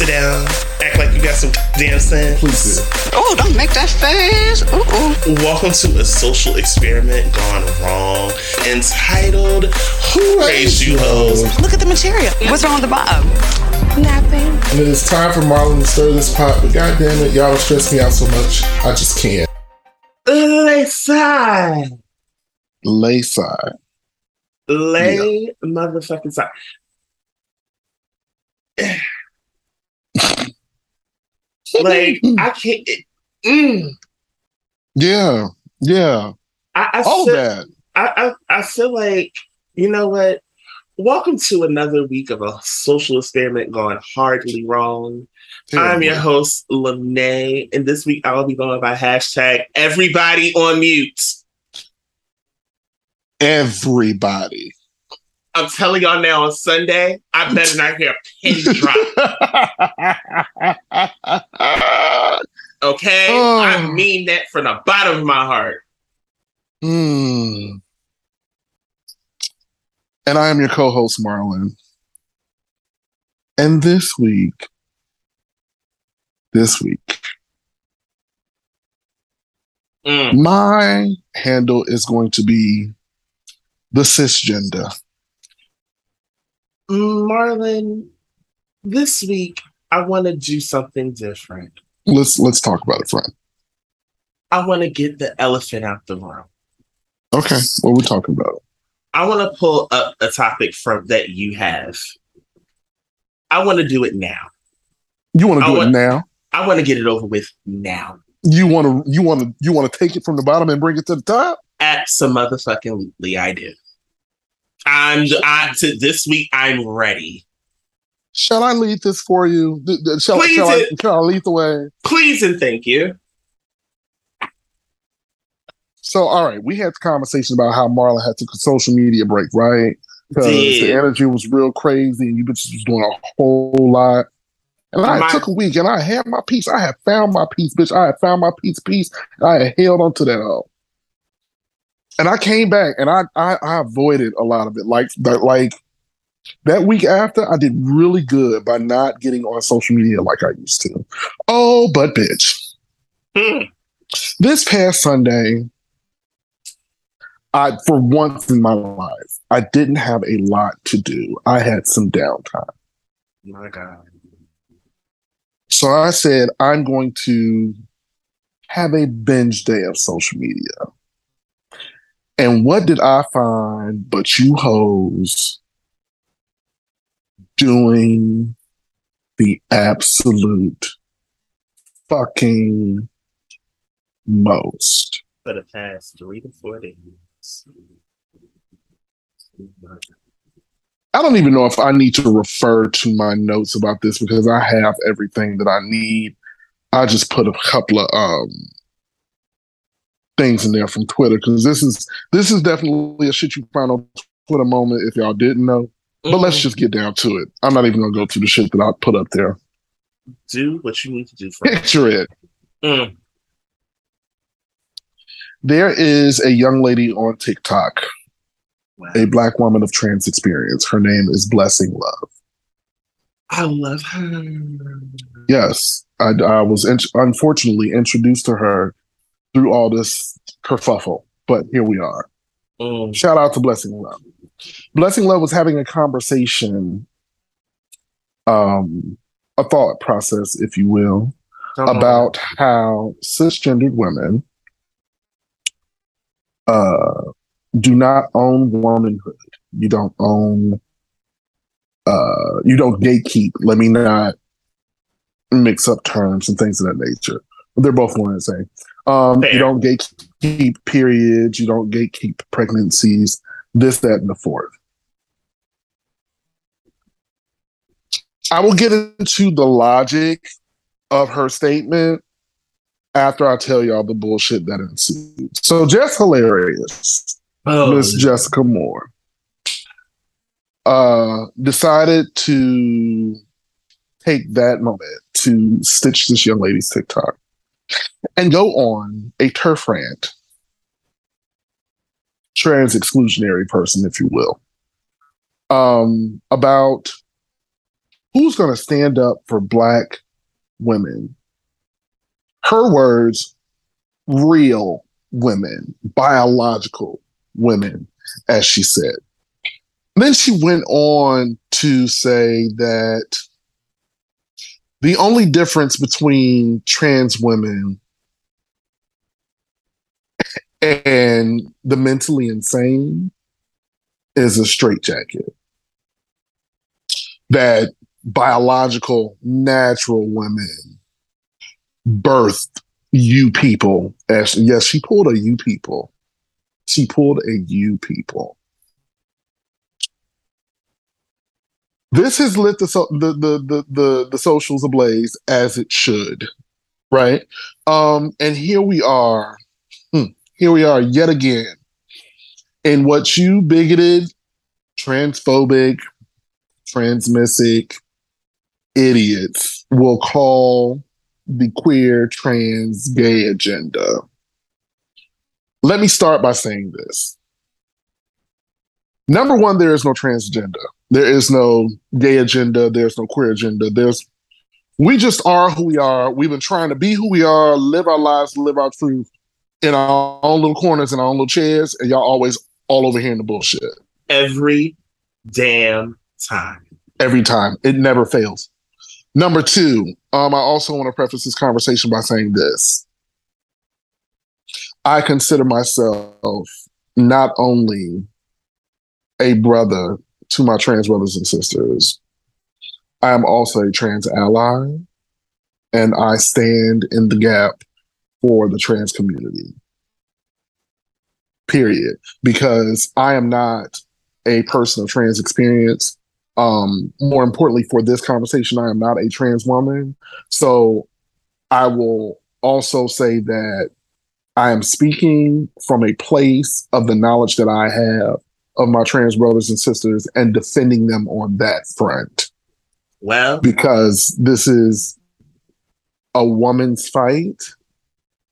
sit down, act like you got some damn sense. Please do. Oh, don't make that face. Ooh, ooh. Welcome to a social experiment gone wrong, entitled "Who Raised You Hoes?" Look at the material. What's wrong with the bottom? Nothing. And it is time for Marlon to stir this pot, but god damn it, y'all stress me out so much. I just can't. Lay side. Lay side. Lay motherfucking side. Like I can't. It, mm, Yeah. Yeah. I, I All feel, that. I, I I feel like you know what. Welcome to another week of a social experiment gone hardly wrong. I'm your host, Lene, and this week I will be going by hashtag everybody on mute. Everybody. I'm telling y'all now on Sunday, I better not hear a penny drop. Okay? Oh. I mean that from the bottom of my heart. Hmm. And I am your co-host, Marlon. And this week, this week, Mm. my handle is going to be the cisgender. Marlon, this week I want to do something different. Let's let's talk about it, friend. I want to get the elephant out the room. Okay, what we talking about? I want to pull up a topic from that you have. I want to do it now. You want to do it now? I want to get it over with now. You want to you want to you want to take it from the bottom and bring it to the top? At Absolutely, motherfucking I do. I'm I, to this week. I'm ready. Shall I lead this for you? Shall, Please shall, I, shall I lead the way? Please and thank you. So, all right, we had the conversation about how Marla had a social media break, right? Because the energy was real crazy and you bitches was doing a whole lot. And I My- took a week and I had my piece. I had found my piece, bitch. I had found my piece, piece. I had held onto that hoe. And I came back and I, I I avoided a lot of it. Like that, like that week after, I did really good by not getting on social media like I used to. Oh, but bitch Hmm. this past Sunday, I for once in my life, I didn't have a lot to do. I had some downtime. My God. So I said, I'm going to have a binge day of social media. And what did I find but you hoes doing the absolute fucking most? For the past three to four days. I don't even know if I need to refer to my notes about this because I have everything that I need. I just put a couple of um things in there from Twitter because this is this is definitely a shit you find on Twitter moment if y'all didn't know. But let's Mm. just get down to it. I'm not even gonna go through the shit that I put up there. do what you need to do for me. Picture it. Mm. There is a young lady on TikTok, Wow. a black woman of trans experience. Her name is Blessing Love. I love her. Yes, I, I was in, unfortunately introduced to her through all this kerfuffle, but here we are. Mm. Shout out to Blessing Love. Blessing Love was having a conversation, um, a thought process, if you will, Come on. about how cisgendered women uh, do not own womanhood. You don't own. Uh, you don't gatekeep. Let me not mix up terms and things of that nature. They're both one and the same. Um, you don't gatekeep periods. You don't gatekeep pregnancies. This, that, and the fourth. I will get into the logic of her statement after I tell y'all the bullshit that ensued. So, just hilarious. Oh, Miss Jessica Moore uh, decided to take that moment to stitch this young lady's TikTok and go on a TERF rant, trans exclusionary person, if you will, um, about who's going to stand up for black women? Her words, real women, biological women, as she said. Then she went on to say that the only difference between trans women and the mentally insane is a straitjacket. That biological, natural women birthed you people. As, yes, she pulled a you people. She pulled a you people. This has lit the the the the the, the socials ablaze as it should, right? Um, and here we are. Hmm, here we are yet again in what you bigoted, transphobic, transmissic idiots will call the queer, trans, gay agenda. Let me start by saying this. Number one, there is no transgender. There is no gay agenda. There's no queer agenda. There's we just are who we are. We've been trying to be who we are, live our lives, live our truth in our own little corners, in our own little chairs, and y'all always all over here in the bullshit. Every damn time. Every time. It never fails. Number two, um, I also want to preface this conversation by saying this. I consider myself not only a brother to my trans brothers and sisters, I am also a trans ally, and I stand in the gap for the trans community. Period. Because I am not a person of trans experience. Um, more importantly, for this conversation, I am not a trans woman. So I will also say that I am speaking from a place of the knowledge that I have of my trans brothers and sisters and defending them on that front. Well, because this is a woman's fight,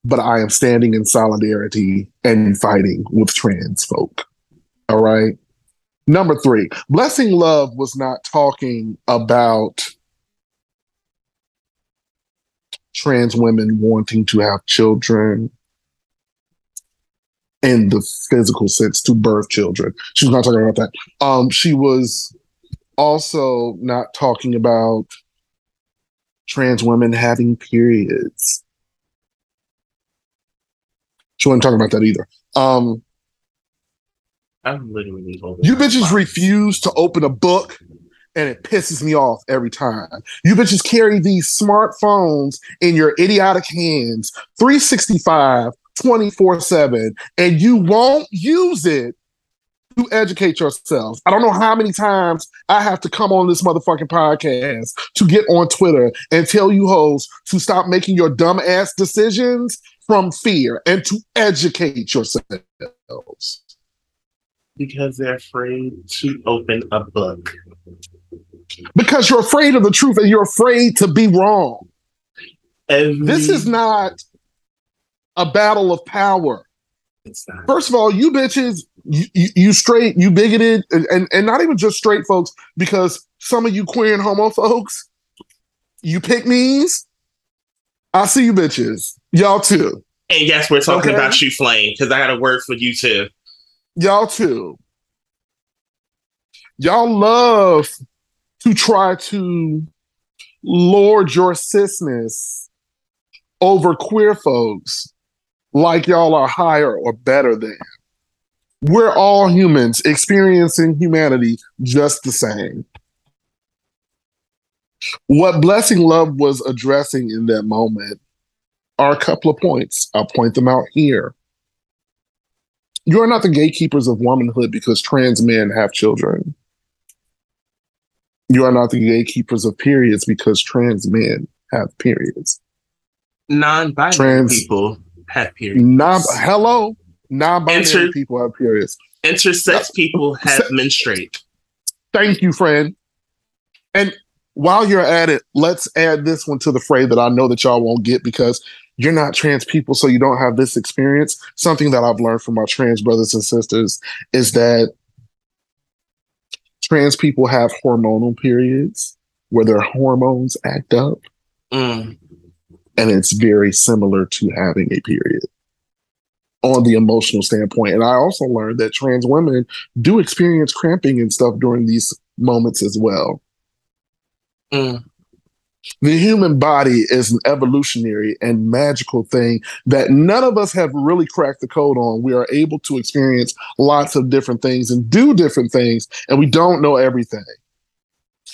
but I am standing in solidarity and fighting with trans folk. All right. Number three, Blessing Love was not talking about trans women wanting to have children in the physical sense to birth children. She was not talking about that. Um, she was also not talking about trans women having periods. She wasn't talking about that either. Um, I'm literally holding. You bitches refuse to open a book and it pisses me off every time. You bitches carry these smartphones in your idiotic hands 365, 24 7, and you won't use it to educate yourselves. I don't know how many times I have to come on this motherfucking podcast to get on Twitter and tell you hoes to stop making your dumb ass decisions from fear and to educate yourselves because they're afraid to open a book. Because you're afraid of the truth and you're afraid to be wrong. Every... This is not a battle of power. First of all, you bitches, you, you, you straight, you bigoted, and, and, and not even just straight folks, because some of you queer and homo folks, you pick me's. I see you bitches. Y'all too. And yes, we're talking okay? about you, Flame, because I got a word for you too y'all too. Y'all love to try to lord your cisness over queer folks like y'all are higher or better than. We're all humans experiencing humanity just the same. What Blessing Love was addressing in that moment are a couple of points. I'll point them out here. You are not the gatekeepers of womanhood because trans men have children. You are not the gatekeepers of periods because trans men have periods. Non-binary trans, people have periods. Non hello, non-binary Inter, people have periods. Intersex people have Se- menstruate. Thank you, friend. And while you're at it, let's add this one to the fray that I know that y'all won't get because you're not trans people, so you don't have this experience. Something that I've learned from my trans brothers and sisters is that trans people have hormonal periods where their hormones act up. Mm. And it's very similar to having a period on the emotional standpoint. And I also learned that trans women do experience cramping and stuff during these moments as well. Mm. The human body is an evolutionary and magical thing that none of us have really cracked the code on. We are able to experience lots of different things and do different things, and we don't know everything.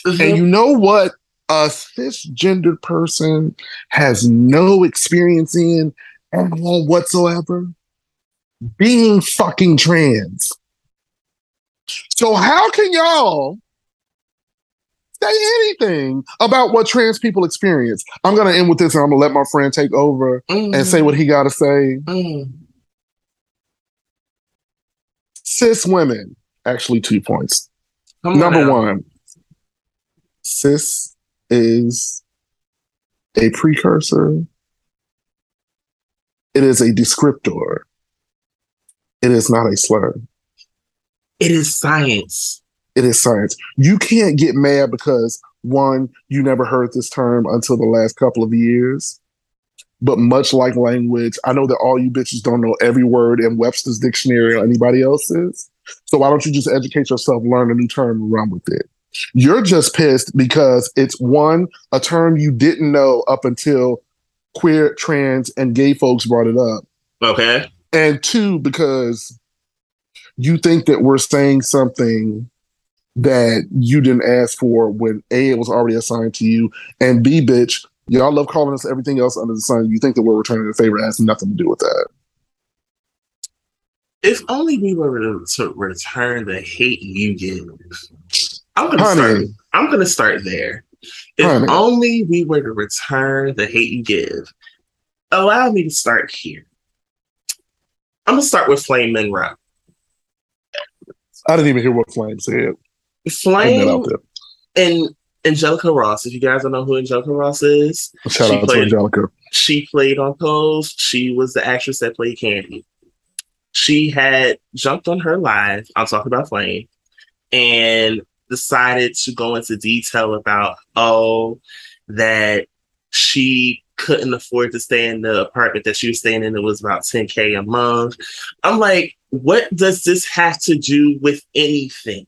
Mm-hmm. And you know what a cisgendered person has no experience in at all whatsoever? Being fucking trans. So how can y'all say anything about what trans people experience. I'm gonna end with this, and I'm gonna let my friend take over mm. and say what he got to say. Mm. Cis women, actually, two points. Number on one, cis is a precursor. It is a descriptor. It is not a slur. It is science it is science. You can't get mad because one, you never heard this term until the last couple of years. But much like language, I know that all you bitches don't know every word in Webster's dictionary or anybody else's. So why don't you just educate yourself, learn a new term, and run with it? You're just pissed because it's one, a term you didn't know up until queer, trans, and gay folks brought it up. Okay. And two, because you think that we're saying something that you didn't ask for when A, it was already assigned to you, and B, bitch, y'all love calling us everything else under the sun. You think that we're returning the favor has nothing to do with that. If only we were to return the hate you give. I'm gonna Honey. start. I'm gonna start there. If Honey. only we were to return the hate you give. Allow me to start here. I'm gonna start with Flame Monroe. I didn't even hear what Flame said. Flame and Angelica Ross. If you guys don't know who Angelica Ross is, shout out played, to Angelica. She played on Pose. She was the actress that played Candy. She had jumped on her live. I'm talking about Flame, and decided to go into detail about oh that she couldn't afford to stay in the apartment that she was staying in. It was about 10k a month. I'm like, what does this have to do with anything?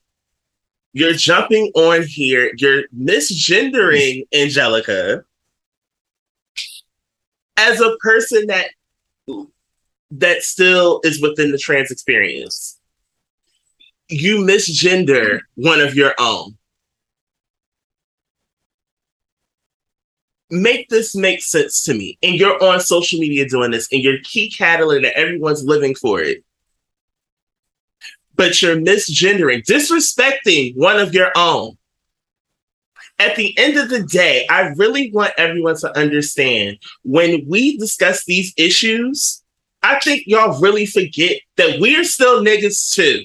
You're jumping on here. You're misgendering Angelica as a person that that still is within the trans experience. You misgender one of your own. Make this make sense to me. And you're on social media doing this, and you're key catalyst that everyone's living for it but you're misgendering, disrespecting one of your own. At the end of the day, I really want everyone to understand when we discuss these issues, I think y'all really forget that we're still niggas too.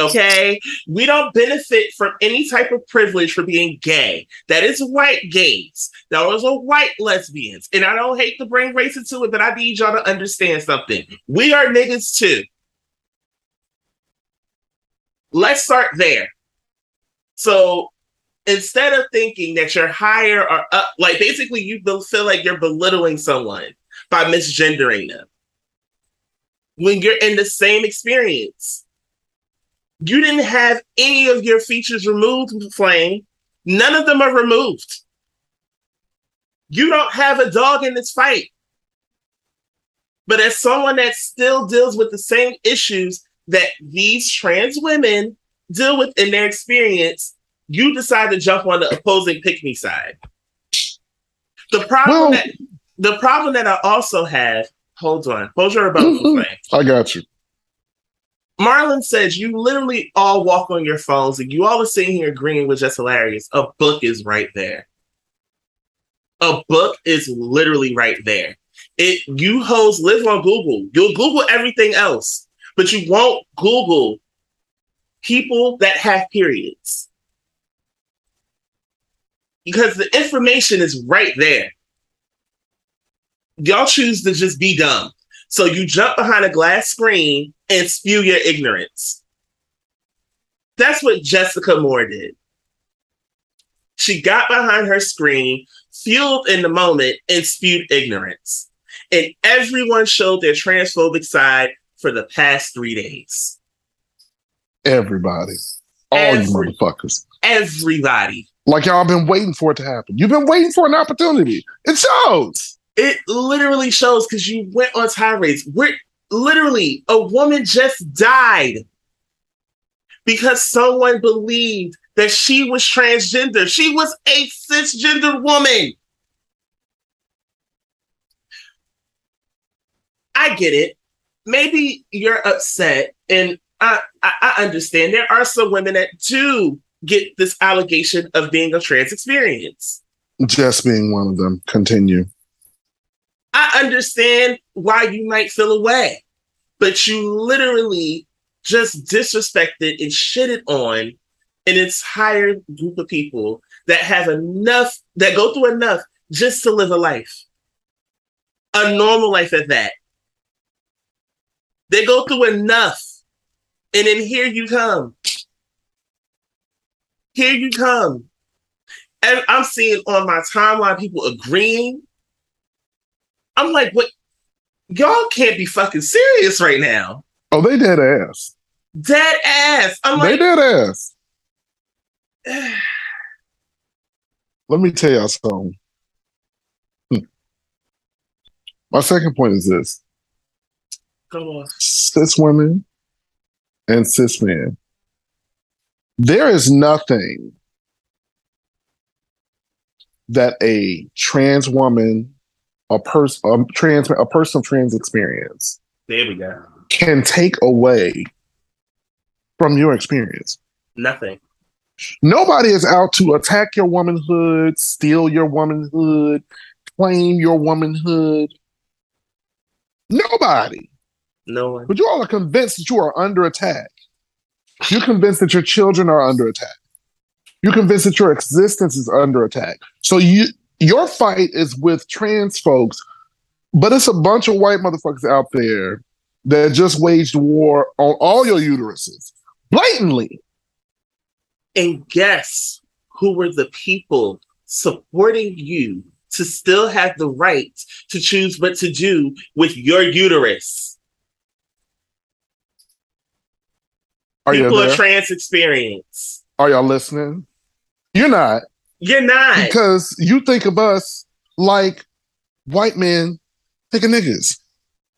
Okay? We don't benefit from any type of privilege for being gay. That is white gays. Those are white lesbians. And I don't hate to bring race into it, but I need y'all to understand something. We are niggas too. Let's start there. So instead of thinking that you're higher or up, like basically you feel like you're belittling someone by misgendering them when you're in the same experience. You didn't have any of your features removed, Flame. None of them are removed. You don't have a dog in this fight. But as someone that still deals with the same issues that these trans women deal with in their experience, you decide to jump on the opposing pick me side. The problem well, that the problem that I also have, hold on, hold your rebuttal mm-hmm. I got you. Marlon says you literally all walk on your phones and you all are sitting here agreeing with just hilarious. A book is right there. A book is literally right there. It you hoes live on Google. You'll Google everything else but you won't Google people that have periods because the information is right there. Y'all choose to just be dumb. So you jump behind a glass screen and spew your ignorance. That's what Jessica Moore did. She got behind her screen, fueled in the moment, and spewed ignorance. And everyone showed their transphobic side for the past three days. Everybody. All Every- you motherfuckers. Everybody. Like y'all been waiting for it to happen. You've been waiting for an opportunity. It shows. It literally shows because you went on tirades. We're literally a woman just died because someone believed that she was transgender. She was a cisgender woman. I get it. Maybe you're upset, and I, I, I understand. There are some women that do get this allegation of being a trans experience. Just being one of them. Continue. I understand why you might feel away, but you literally just disrespected and shitted on an entire group of people that have enough, that go through enough just to live a life, a normal life at that. They go through enough, and then here you come. Here you come. And I'm seeing on my timeline people agreeing I'm like, what? Y'all can't be fucking serious right now. Oh, they dead ass. Dead ass. I'm they like, dead ass. Let me tell y'all something. Hmm. My second point is this come on. cis women and cis men. There is nothing that a trans woman, a person, a trans, a person of trans experience There we go. can take away from your experience. Nothing. Nobody is out to attack your womanhood, steal your womanhood, claim your womanhood. Nobody. No one. But you all are convinced that you are under attack. You're convinced that your children are under attack. You're convinced that your existence is under attack. So you your fight is with trans folks, but it's a bunch of white motherfuckers out there that just waged war on all your uteruses blatantly. And guess who were the people supporting you to still have the right to choose what to do with your uterus? Are you people of trans experience. Are y'all listening? You're not You're not. because you think of us like white men think of niggas.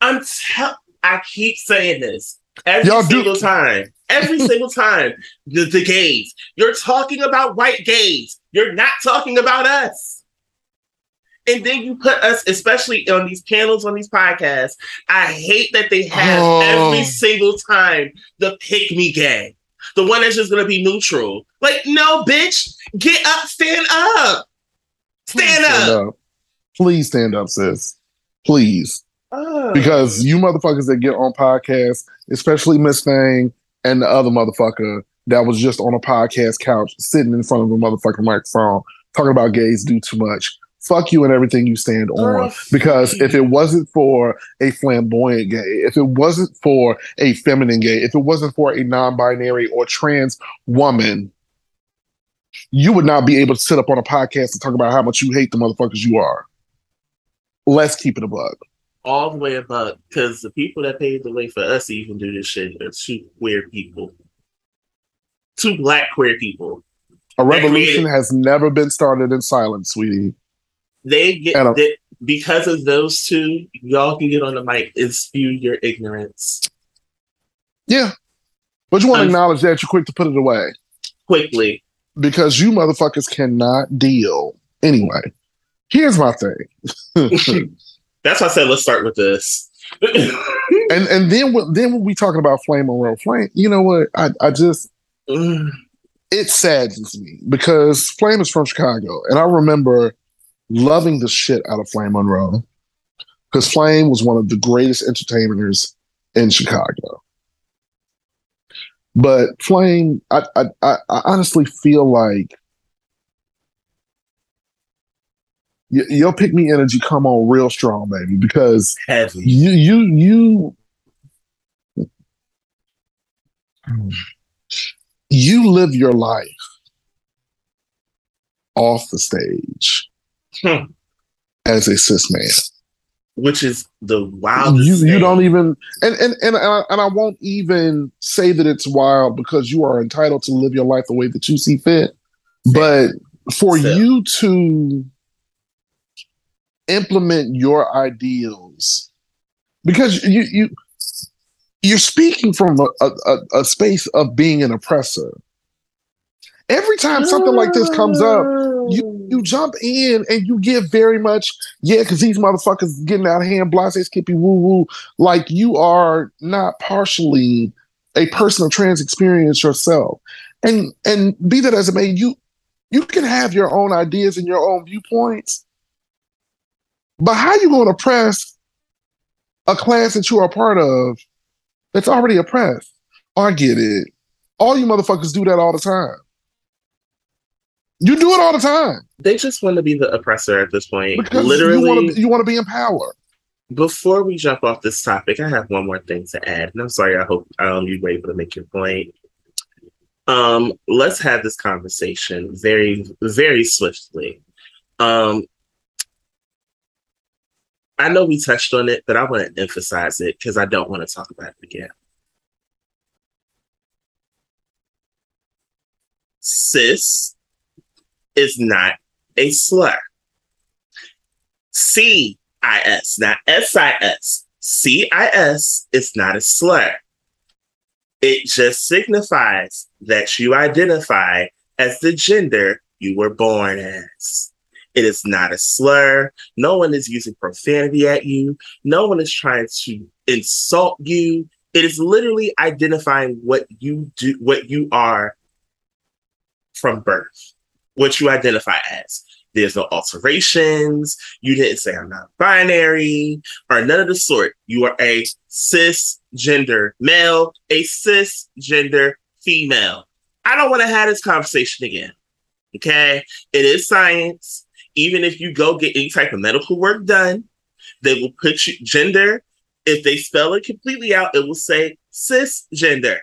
I'm tell I keep saying this every Y'all do- single time. Every single time. The, the gays. You're talking about white gays. You're not talking about us. And then you put us, especially on these panels, on these podcasts. I hate that they have Oh. every single time the pick me gay. The one that's just gonna be neutral. Like, no, bitch, get up, stand up. Stand up. Please stand up, sis. Please. Oh. Because you motherfuckers that get on podcasts, especially Miss Thing and the other motherfucker that was just on a podcast couch sitting in front of a motherfucking microphone talking about gays do too much. Fuck you and everything you stand Girl, on. Because if it wasn't for a flamboyant gay, if it wasn't for a feminine gay, if it wasn't for a non-binary or trans woman, you would not be able to sit up on a podcast and talk about how much you hate the motherfuckers you are. Let's keep it a bug. all the way above because the people that paved the way for us to even do this shit are two queer people, two black queer people. A revolution created- has never been started in silence, sweetie. They get And a- that because of those two. Y'all can get on the mic and spew your ignorance Yeah. But you want to Um, acknowledge that you're quick to put it away quickly. because you motherfuckers cannot deal. Anyway, here's my thing. That's why I said let's start with this. And and then when- then when we talking about Flame Monroe Flame, you know what? I, I just it saddens me because Flame is from Chicago, and I remember loving the shit out of Flame Monroe because Flame was one of the greatest entertainers in Chicago. But Flame, I I, I honestly feel like y- your pick me energy come on real strong, baby, because heavy. you you you you live your life off the stage Hmm. as a cis man. Which is the wildest. You you don't even and and and I, and I won't even say that it's wild because you are entitled to live your life the way that you see fit. But for So- you to implement your ideals, because you you you're speaking from a, a, a- a space of being an oppressor. Every time something like this comes up, you jump in and you give very much, yeah, because these motherfuckers getting out of hand, blase, skippy, woo woo. Like you are not partially a person of trans experience yourself. And and be that as it may, you you can have your own ideas and your own viewpoints. But how you going to oppress a class that you are a part of that's already oppressed? I get it. All you motherfuckers do that all the time. You do it all the time They just want to be the oppressor at this point. because Literally, you want to you want to be in power. before we jump off this topic, I have one more thing to add. And I'm sorry, I hope um, you were able to make your point. Um, let's have this conversation very, very swiftly. Um, I know we touched on it, but I want to emphasize it because I don't want to talk about it again. Cis is not a slur. C I S, not SIS. CIS is not a slur. It just signifies that you identify as the gender you were born as. It is not a slur. No one is using profanity at you. No one is trying to insult you. It is literally identifying what you do, what you are from birth, what you identify as. There's no alterations. You didn't say I'm not binary or none of the sort. You are a cisgender male, a cisgender female. I don't want to have this conversation again. Okay. It is science. Even if you go get any type of medical work done, they will put you gender. If they spell it completely out, it will say cisgender.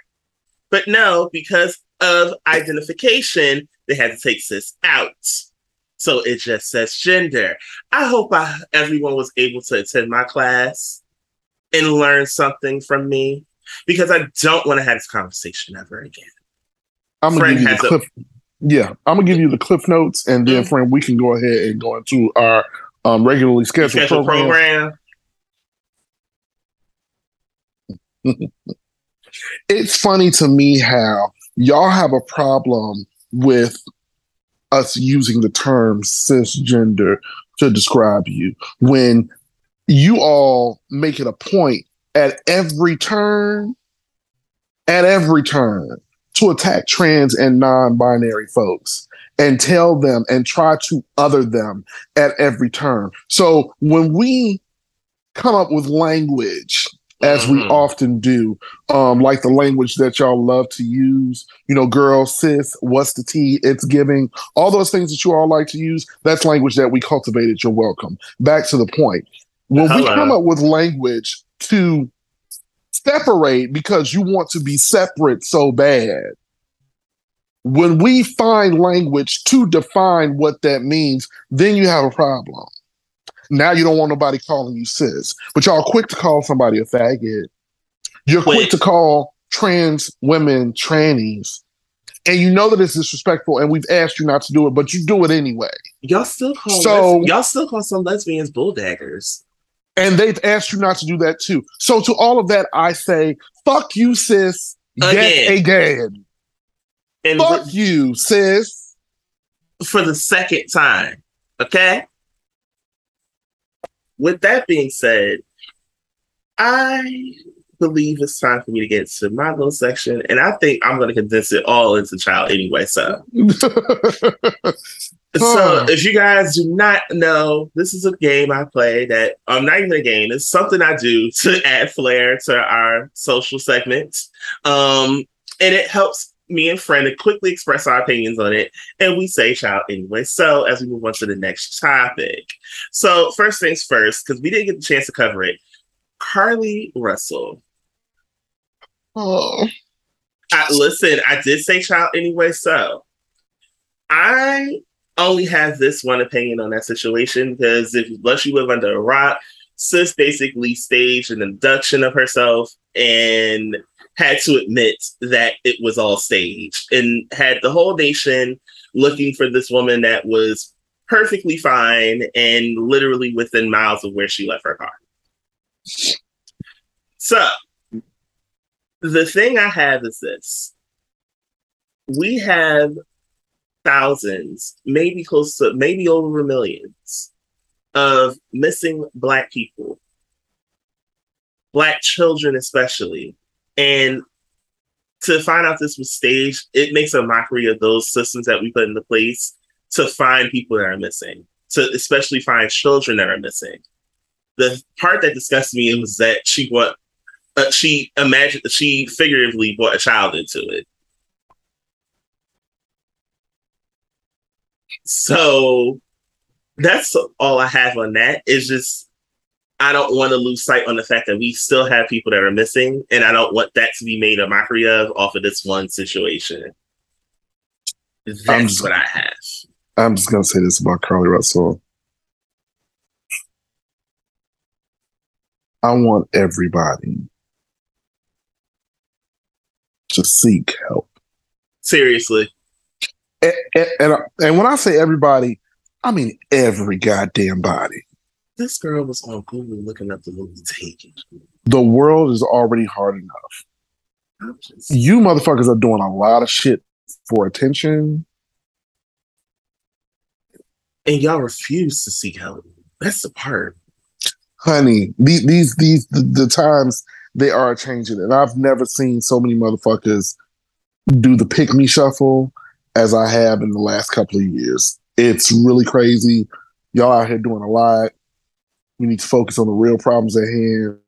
But no, because of identification, they had to take cis out. So it just says gender. I hope I, everyone was able to attend my class and learn something from me because I don't want to have this conversation ever again. I'm gonna Friend give you the a- Yeah, I'm gonna give you the cliff notes, and then, Mm. friend, we can go ahead and go into our um, regularly scheduled program. program. It's funny to me how y'all have a problem with us using the term cisgender to describe you when you all make it a point at every turn, at every turn, to attack trans and non-binary folks and tell them and try to other them at every turn. So when we come up with language as we Mhm. often do, um, like the language that y'all love to use, you know, girl, sis, what's the tea, it's giving, all those things that you all like to use, that's language that we cultivated. You're welcome. Back to the point. When we come up with language to separate because you want to be separate so bad, when we find language to define what that means, then you have a problem. Now you don't want nobody calling you cis, but y'all quick to call somebody a faggot. You're quick to call trans women trannies. And you know that it's disrespectful, and we've asked you not to do it, but you do it anyway. Y'all still call So- les- y'all still call some lesbians bulldaggers. And they've asked you not to do that too. So to all of that, I say, fuck you, sis. Yet Again. again. And Fuck with- you, sis. for the second time. Okay. With that being said, I believe it's time for me to get to my little section, and I think I'm going to condense it all into child anyway. So, so Huh. if you guys do not know, this is a game I play that I'm not even a game. It's something I do to add flair to our social segments, um, and it helps me and friend to quickly express our opinions on it and we say child anyway. So as we move on to the next topic. So first things first, because we didn't get the chance to cover it. Carlee Russell. oh. I, listen, I did say child anyway. So I only have this one opinion on that situation because if unless you live under a rock, sis basically staged an abduction of herself and had to admit that it was all staged and had the whole nation looking for this woman that was perfectly fine and literally within miles of where she left her car. So, the thing I have is this we have thousands, maybe close to maybe over millions of missing Black people, Black children, especially. And to find out this was staged, it makes a mockery of those systems that we put into place to find people that are missing, to especially find children that are missing. The part that disgusted me was that she brought, uh, she imagined, she figuratively brought a child into it. So that's all I have on that. Is just I don't want to lose sight on the fact that we still have people that are missing, and I don't want that to be made a mockery of off of this one situation. That's just, what I have. I'm just gonna say this about Carlee Russell. I want everybody to seek help. Seriously. And, and, and, and when I say everybody, I mean every goddamn body. This girl was on Google looking up the movie Taken. The world is already hard enough. Just... You motherfuckers are doing a lot of shit for attention. And y'all refuse to seek help. That's the part. Honey, these these these the, the times they are changing, and I've never seen so many motherfuckers do the pick me shuffle as I have in the last couple of years. It's really crazy. Y'all out here doing a lot. We need to focus on the real problems at hand.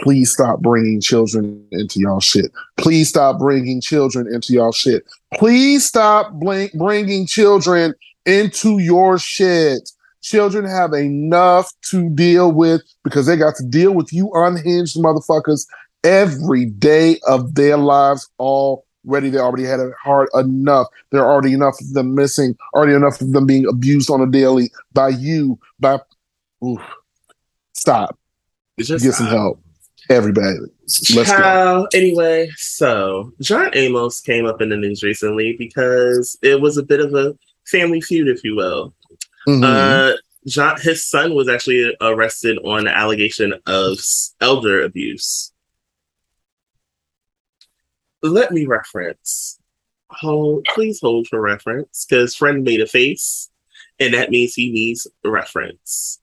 Please stop bringing children into y'all shit. Please stop bringing children into y'all shit. Please stop bl- bringing children into your shit. Children have enough to deal with because they got to deal with you unhinged motherfuckers every day of their lives already. They already had it hard enough. There are already enough of them missing, already enough of them being abused on a daily by you, by oof. Stop. Just Get some help. Everybody. Let's go. Anyway, so John Amos came up in the news recently because it was a bit of a family feud, if you will. Mm-hmm. Uh, John, his son was actually arrested on the allegation of elder abuse let me reference. Hold, please hold for reference because friend made a face, and that means he needs reference.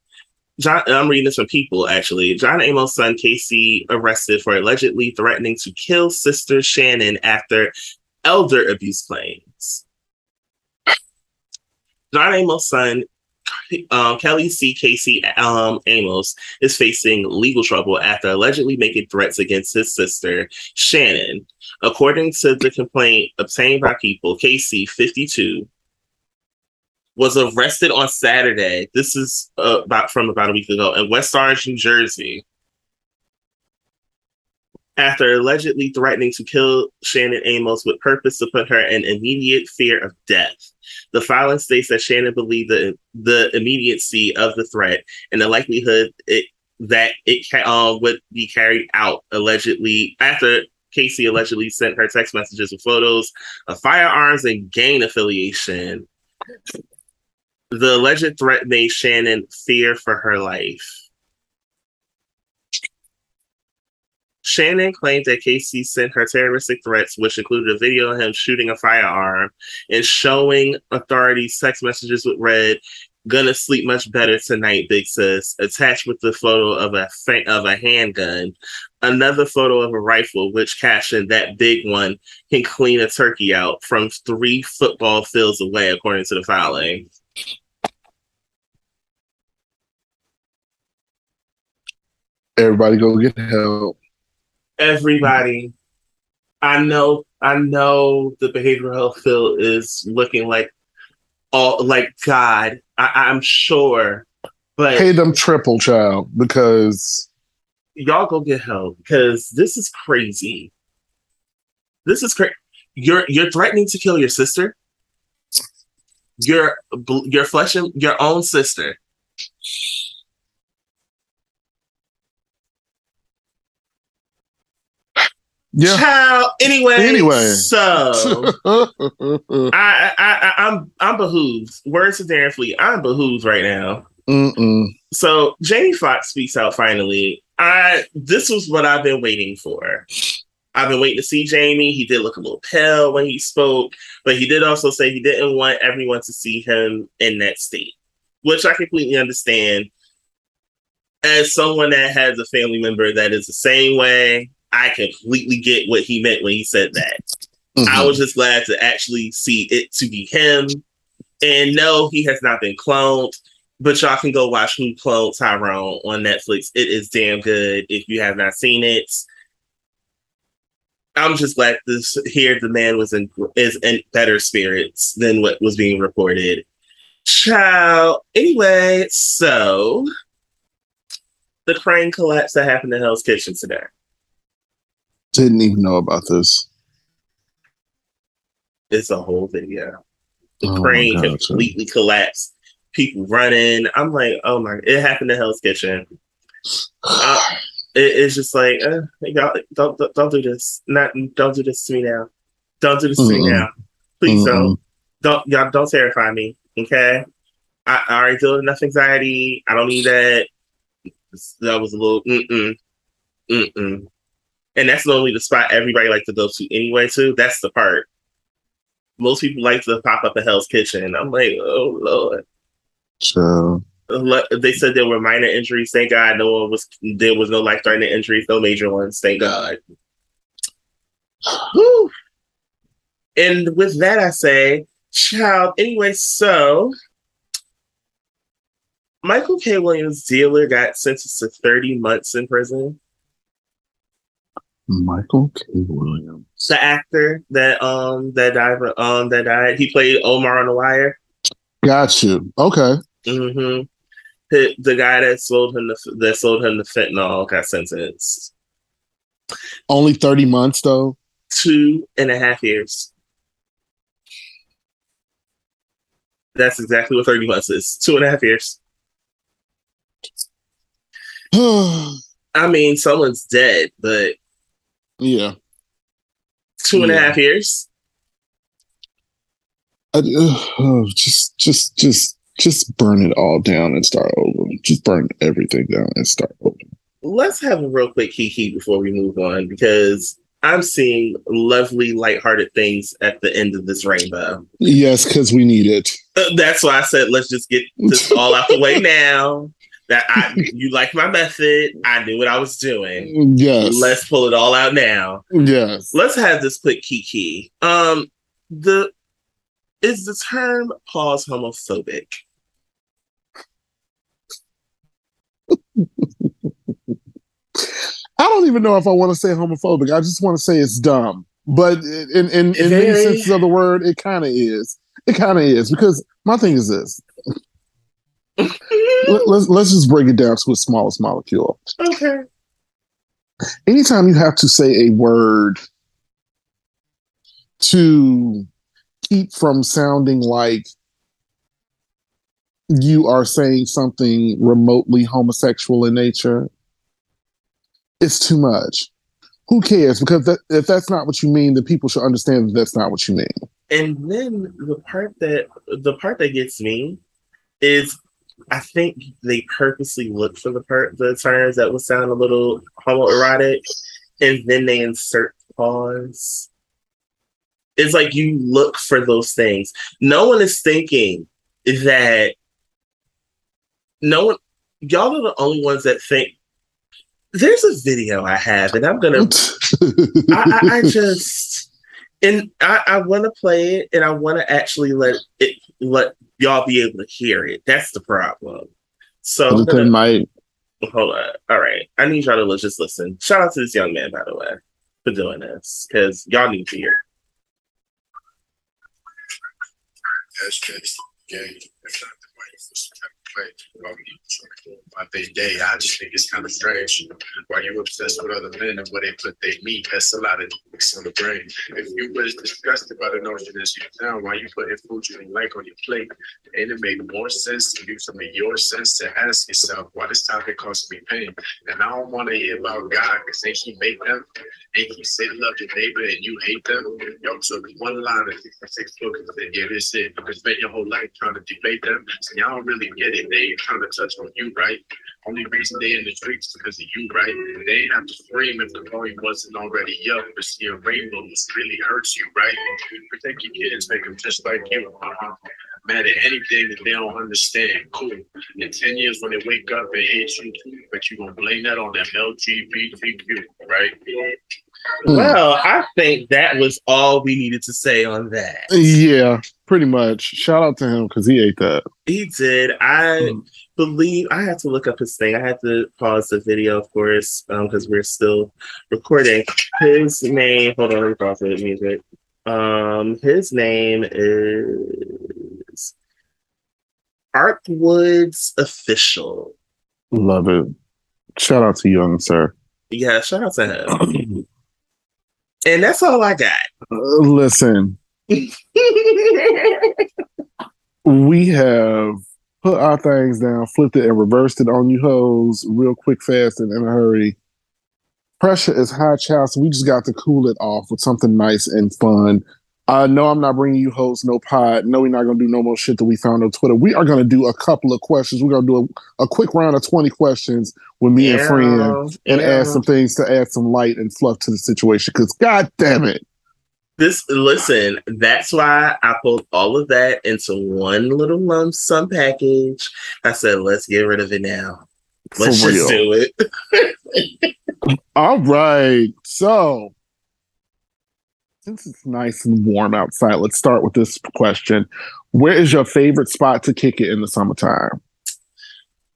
John, I'm reading this from People actually. John Amos' son Casey arrested for allegedly threatening to kill sister Shannon after elder abuse claims. John Amos' son um, Kelly C. Casey um, Amos is facing legal trouble after allegedly making threats against his sister Shannon. According to the complaint obtained by people, Casey, 52, was arrested on Saturday. This is uh, about from about a week ago in West Orange, New Jersey, after allegedly threatening to kill Shannon Amos with purpose to put her in immediate fear of death. The filing states that Shannon believed the, the immediacy of the threat and the likelihood it, that it uh, would be carried out allegedly after Casey allegedly sent her text messages with photos of firearms and gang affiliation. The alleged threat made Shannon fear for her life. Shannon claimed that Casey sent her terroristic threats, which included a video of him shooting a firearm and showing authorities text messages with red gonna sleep much better tonight, big sis. Attached with the photo of a fa- of a handgun, another photo of a rifle, which captioned that big one can clean a turkey out from three football fields away, according to the filing. Everybody go get help everybody. I know, I know the behavioral health field is looking like all like God. I, am sure, but pay them triple, child, because y'all go get help because this is crazy. This is crazy. You're you're threatening to kill your sister. your your flesh and your own sister. Yeah. Child. Anyway. Anyway. So I, I I I'm I'm behooved. Words to Darren Fleet. I'm behooved right now. Mm-mm. So Jamie Foxx speaks out finally. I this was what I've been waiting for. I've been waiting to see Jamie. He did look a little pale when he spoke, but he did also say he didn't want everyone to see him in that state, which I completely understand. As someone that has a family member that is the same way, I completely get what he meant when he said that. Mm-hmm. I was just glad to actually see it to be him. And no, he has not been cloned, but y'all can go watch Who Cloned Tyrone on Netflix. It is damn good if you have not seen it. I'm just glad to hear the man was in is in better spirits than what was being reported. Child. Anyway, so the crane collapse that happened in Hell's Kitchen today. Didn't even know about this. It's a whole video. The oh crane completely collapsed. People running. I'm like, oh my! It happened to Hell's Kitchen. Uh, it, it's just like, uh, y'all, don't, don't don't do this. Not don't do this to me now. Don't do this mm-mm. to me now. Please mm-mm. don't. Don't y'all don't terrify me. Okay. I, I already deal with enough anxiety. I don't need that. That was a little mm-mm. Mm-mm. And that's normally the spot everybody likes to go to anyway, too. That's the part. Most people like to pop up at Hell's Kitchen. I'm like, oh Lord. So they said there were minor injuries. Thank God, no one was. There was no life threatening injuries, no major ones. Thank God. Whew. And with that, I say, child. Anyway, so Michael K. Williams' dealer got sentenced to 30 months in prison. Michael K. Williams, the actor that um that died um that died. He played Omar on The Wire. Got you. Okay. Mm-hmm the, the guy that sold him the that sold him the fentanyl got sentenced. Only thirty months though. Two and a half years. That's exactly what thirty months is. Two and a half years. I mean, someone's dead, but yeah, two and yeah. a half years. I, uh, just, just, just just burn it all down and start over. Just burn everything down and start over. Let's have a real quick kiki before we move on because I'm seeing lovely, lighthearted things at the end of this rainbow. Yes, because we need it. Uh, that's why I said let's just get this all out the way now. That I you like my method. I knew what I was doing. Yes. Let's pull it all out now. Yes. Let's have this quick kiki. Um the is the term pause homophobic? I don't even know if I want to say homophobic. I just want to say it's dumb. But in in, in many senses of the word, it kind of is. It kind of is because my thing is this. Let, let's let's just break it down to its smallest molecule. Okay. Anytime you have to say a word to keep from sounding like you are saying something remotely homosexual in nature, it's too much. Who cares? Because that, if that's not what you mean, then people should understand that that's not what you mean. And then the part that the part that gets me is I think they purposely look for the part the terms that would sound a little homoerotic, and then they insert pause. It's like you look for those things. No one is thinking that no one, y'all are the only ones that think. There's a video I have, and I'm gonna. I, I, I, just, and I, I want to play it, and I want to actually let it let y'all be able to hear it. That's the problem. So gonna, might. Hold on. All right, I need y'all to just listen. Shout out to this young man, by the way, for doing this because y'all need to hear. As gay, if not the way. My big day, I just think it's kind of strange. Why you obsessed with other men and where they put their meat? That's a lot of mix on the brain. If you was disgusted by the notion that you found, why you putting food you didn't like on your plate? And it made more sense to use some of your sense to ask yourself why this topic caused me pain. And I don't want to hear about God because ain't he make them? Ain't he say love your neighbor and you hate them? Yo, took one line of 66 books and said, yeah, this it. You can spend your whole life trying to debate them. So y'all don't really get it. They trying to touch on you, right? Only reason they in the streets because of you, right? They have to scream if the volume wasn't already up. But seeing rainbows really hurts you, right? Protect your kids, make them just like you. Uh-huh. Mad at anything that they don't understand. Cool. In 10 years when they wake up and hate you, but you gonna blame that on them LGBTQ, right? Well, I think that was all we needed to say on that. Yeah, pretty much. Shout out to him because he ate that. He did. I Hmm. believe I had to look up his thing. I had to pause the video, of course, because we're still recording. His name, hold on, let me pause the music. Um, his name is Arkwoods Official. Love it. Shout out to young sir. Yeah, shout out to him. and that's all I got. Uh, listen, we have put our things down, flipped it, and reversed it on you hoes real quick, fast, and in a hurry. Pressure is high, child, so we just got to cool it off with something nice and fun. Uh, no, I'm not bringing you hosts, no pod. No, we're not going to do no more shit that we found on Twitter. We are going to do a couple of questions. We're going to do a, a quick round of 20 questions with me and friend and yeah. add some things to add some light and fluff to the situation. Because, god damn it. This listen, that's why I pulled all of that into one little lump sum package. I said, let's get rid of it now. Let's just do it. All right. So, since it's nice and warm outside, let's start with this question. Where is your favorite spot to kick it in the summertime?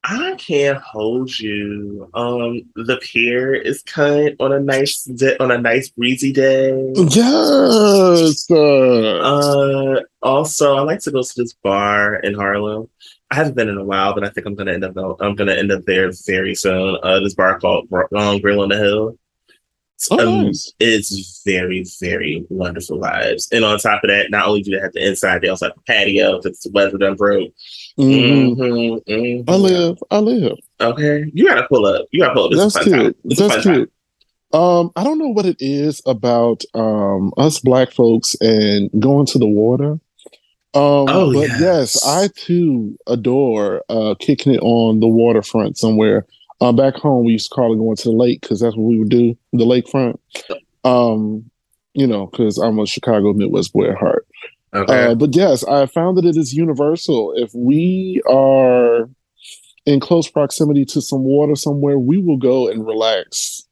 I can't hold you. Um, the pier is cut on a nice di- on a nice breezy day. Yes. uh, also, I like to go to this bar in Harlem. I haven't been in a while, but I think I'm gonna end up. I'm gonna end up there very soon. Uh, this bar called um, Grill on the Hill. It's, Oh, um, nice. it's very, very wonderful vibes. And on top of that, not only do they have the inside, they also have the patio if it's the weather done broke. mhm. Mhm, mhm. I live. I live. Okay, you gotta pull up. You gotta pull up. This That's cute. That's cute. Um, I don't know what it is about um us black folks and going to the water. Um, Oh, but yes. yes. I too adore uh kicking it on the waterfront somewhere. Uh, back home, we used to call it going to the lake because that's what we would do, the lakefront. Um, you know, because I'm a Chicago Midwest boy at heart. Okay. Uh, but yes, I found that it is universal. If we are in close proximity to some water somewhere, we will go and relax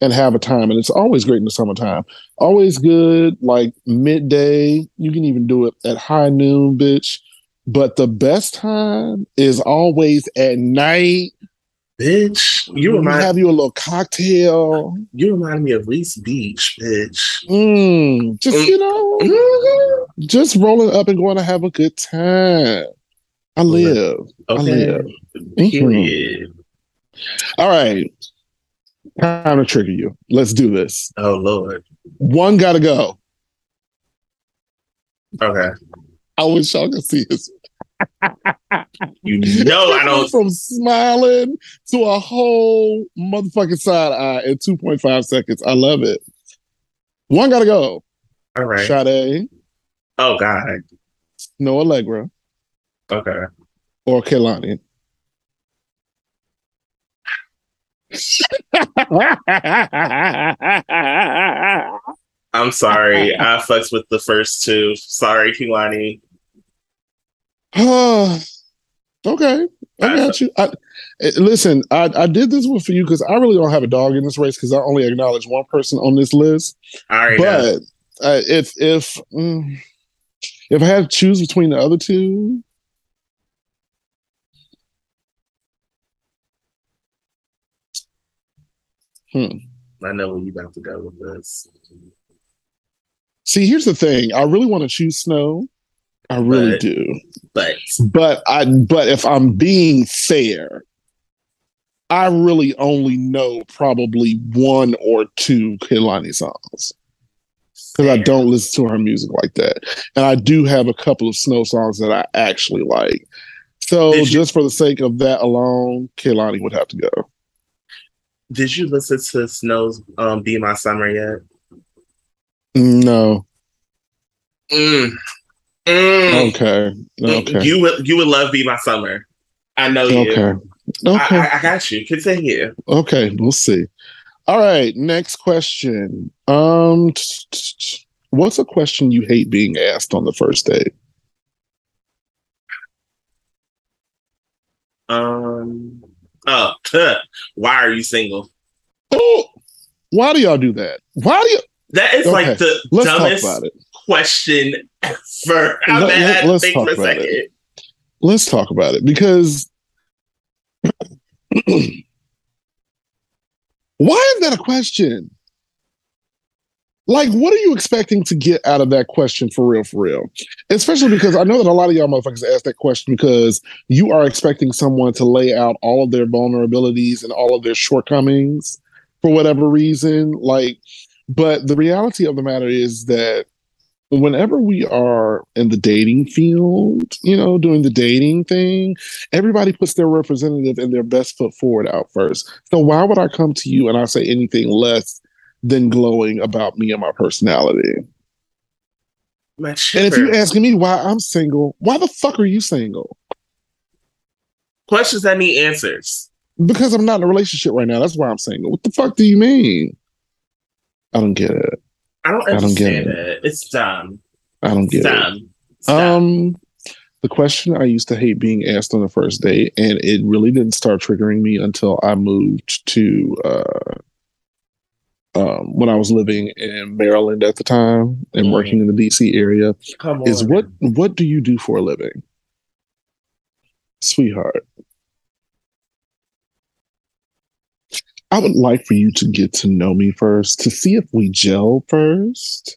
and have a time. And it's always great in the summertime. Always good, like midday. You can even do it at high noon, bitch. But the best time is always at night. Bitch, you remind have you a little cocktail. you remind me of Riis Beach, bitch. Mm, just, you know, Mhm. just rolling up and going to have a good time. I live. Okay. live. Period. All right. Time to trigger you. Let's do this. Oh Lord. One gotta go. Okay. I wish y'all could see his. You know I don't. From smiling to a whole motherfucking side eye in 2.5 seconds. I love it. One gotta go. All right. Sade, Oh God. no Aalegra, Okay. or Kehlani. I'm sorry. I fucks with the first two. Sorry, Kehlani. okay, I got you. I, eh, listen, I, I did this one for you because I really don't have a dog in this race because I only acknowledge one person on this list. Already know. But uh, if if mm, if I had to choose between the other two, Hmm. I know where you're about to go with this. see, here's the thing: I really want to choose Snoh, I really But- do. But But I but if I'm being fair, I really only know probably one or two Kehlani songs. Because I don't listen to her music like that. And I do have a couple of Snoh songs that I actually like. So Did you- just for the sake of that alone, Kehlani would have to go. Did you listen to Snoh's um, "Be My Summer" yet? No. Mm. Mm. Okay. Okay. You would you would love "Be My Summer." I know you. Okay. Okay. I, I, got you. Continue. Okay, we'll see. All right, next question. Um, t- t- t- what's a question you hate being asked on the first date? Um. Oh, why are you single? Oh, why do y'all do that? Why do you? That is Okay, like the Let's dumbest talk about it. Question ever. I'm let, let, us think for talk a about second. it. Let's talk about it because why is that a question? Like, what are you expecting to get out of that question for real, for real? Especially because I know that a lot of y'all motherfuckers ask that question because you are expecting someone to lay out all of their vulnerabilities and all of their shortcomings for whatever reason. Like, but the reality of the matter is that whenever we are in the dating field, you know, doing the dating thing, everybody puts their representative and their best foot forward out first. So why would I come to you and I say anything less than glowing about me and my personality? My And if you're asking me why I'm single, why the fuck are you single? questions that need answers. Because I'm not in a relationship right now. That's why I'm single. What the fuck do you mean? I don't get it. I don't I don't get it. it. It's dumb. I don't It's get it. dumb. It's dumb. Um, the question I used to hate being asked on the first date, and it really didn't start triggering me until I moved to uh, um, when I was living in Maryland at the time and Mhm. working in the DC area. Come Is on. what what do you do for a living, sweetheart? I would like for you to get to know me first, to see if we gel first,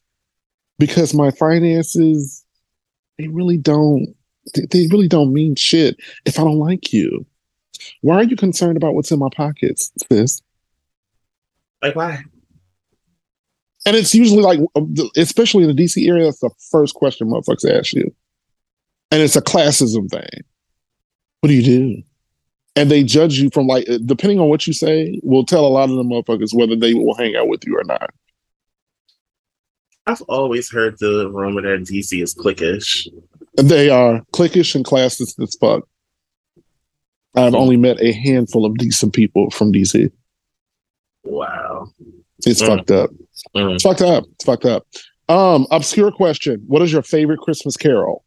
because my finances, they really don't, they, really don't mean shit if I don't like you. Why are you concerned about what's in my pockets, sis? Like why? And it's usually like, um, especially in the DC area, that's the first question motherfuckers ask you. And it's a classism thing. What do you do? And they judge you from like, depending on what you say, will tell a lot of the motherfuckers whether they will hang out with you or not. I've always heard the rumor that DC is cliquish. They are cliquish and classist as fuck. I've only met a handful of decent people from DC. Wow. It's Mm. fucked up. Mm. It's fucked up. It's fucked up. Um, obscure question. What is your favorite Christmas carol?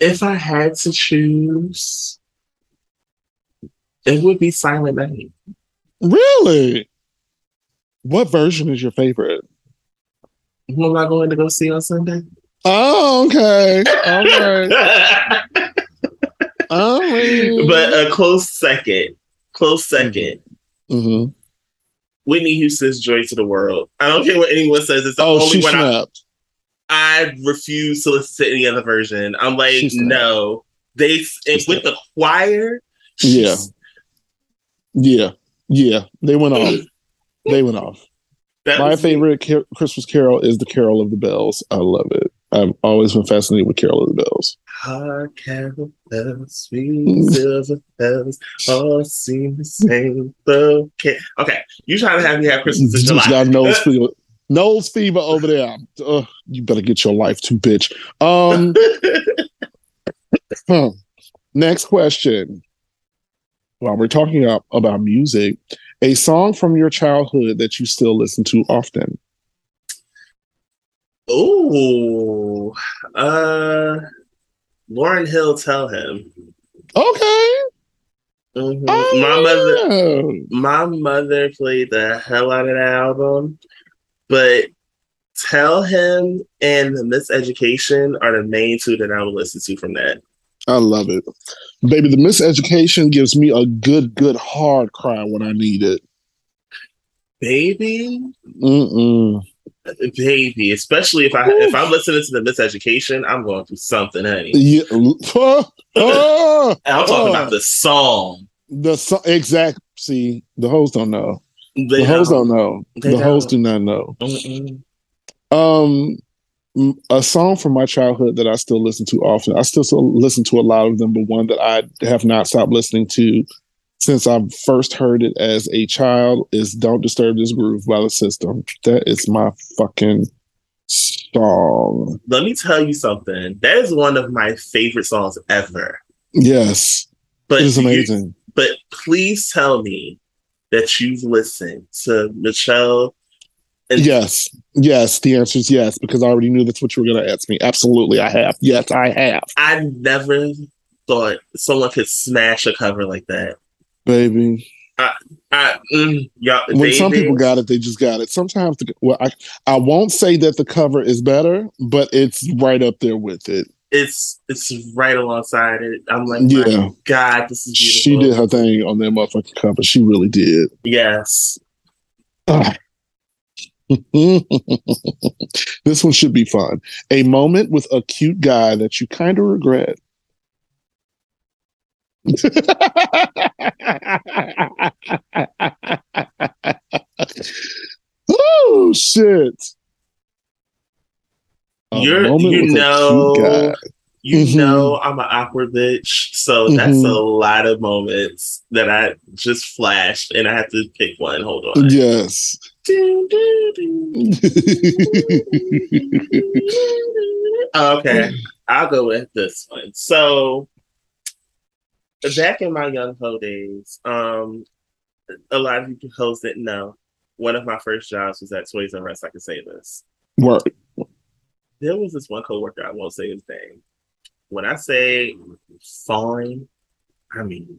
If I had to choose, it would be Silent Night. Really? What version is your favorite? Who am I going to go see on Sunday? Oh, okay. All right. All right. but a close second, close second. Mhm. Whitney Houston's "Joy to the World." I don't care what anyone says. It's the oh, only she one snapped. I refuse to listen to any other version. I'm like, She snapped. no. They and with the choir. Yeah. Yeah, yeah. They went off. They went off. that My favorite car- Christmas carol is the Carol of the Bells. I love it. I've always been fascinated with Carol of the Bells. Hard carol bells, sweet silver bells, all seem the same. Okay, okay. You trying to have me have Christmas in July? nose fever. Nose fever over there. Ugh, you better get your life to bitch. Um, huh. next question. While we're talking about, about music, a song from your childhood that you still listen to often. Oh, uh, Lauryn Hill, tell him. Okay. Mhm. Oh, My mother, yeah. my mother played the hell out of that album, but tell him and the Miseducation are the main two that I will listen to from that. I love it. Baby, the miseducation gives me a good, good hard cry when I need it. Baby, Mm-mm. baby. Especially if I if I'm listening to the Miseducation, I'm going through something, honey. Yeah. Oh, oh, And I'm talking oh. about the song. the so- exact. See, the hoes don't know. They the hoes don't- know. They the hoes don't. do not know. Mm-mm. Um, a song from my childhood that I still listen to often. I still, still listen to a lot of them, but one that I have not stopped listening to since I first heard it as a child is "Don't Disturb This Groove" by the System. That is my fucking song. Let me tell you something. That is one of my favorite songs ever. Yes, But it is you- amazing. but please tell me that you've listened to Michelle. And Yes, yes. The answer is yes because I already knew that's what you were going to ask me. Absolutely, I have. Yes, I have, I never thought someone could smash a cover like that. baby. I, I, mm, y'all, when some people got it, they just got it. Sometimes, the, well, I I won't say that the cover is better, but it's right up there with it. It's it's right alongside it. I'm like, Yeah. God, this is beautiful. She did her thing on that motherfucking cover. She really did. Yes. Ah. this one should be fun. A moment with a cute guy that you kind of regret. oh shit! You're- you with a cute know-. You Mhm. know I'm an awkward bitch, so that's Mhm. a lot of moments that I just flashed, and I have to pick one. Hold on. Yes. Okay, I'll go with this one. So, back in my young ho days, um, a lot of you hoes didn't know. One of my first jobs was at Toys R Us. I can say this. Work. There was this one coworker. I won't say his name. When I say fine, I mean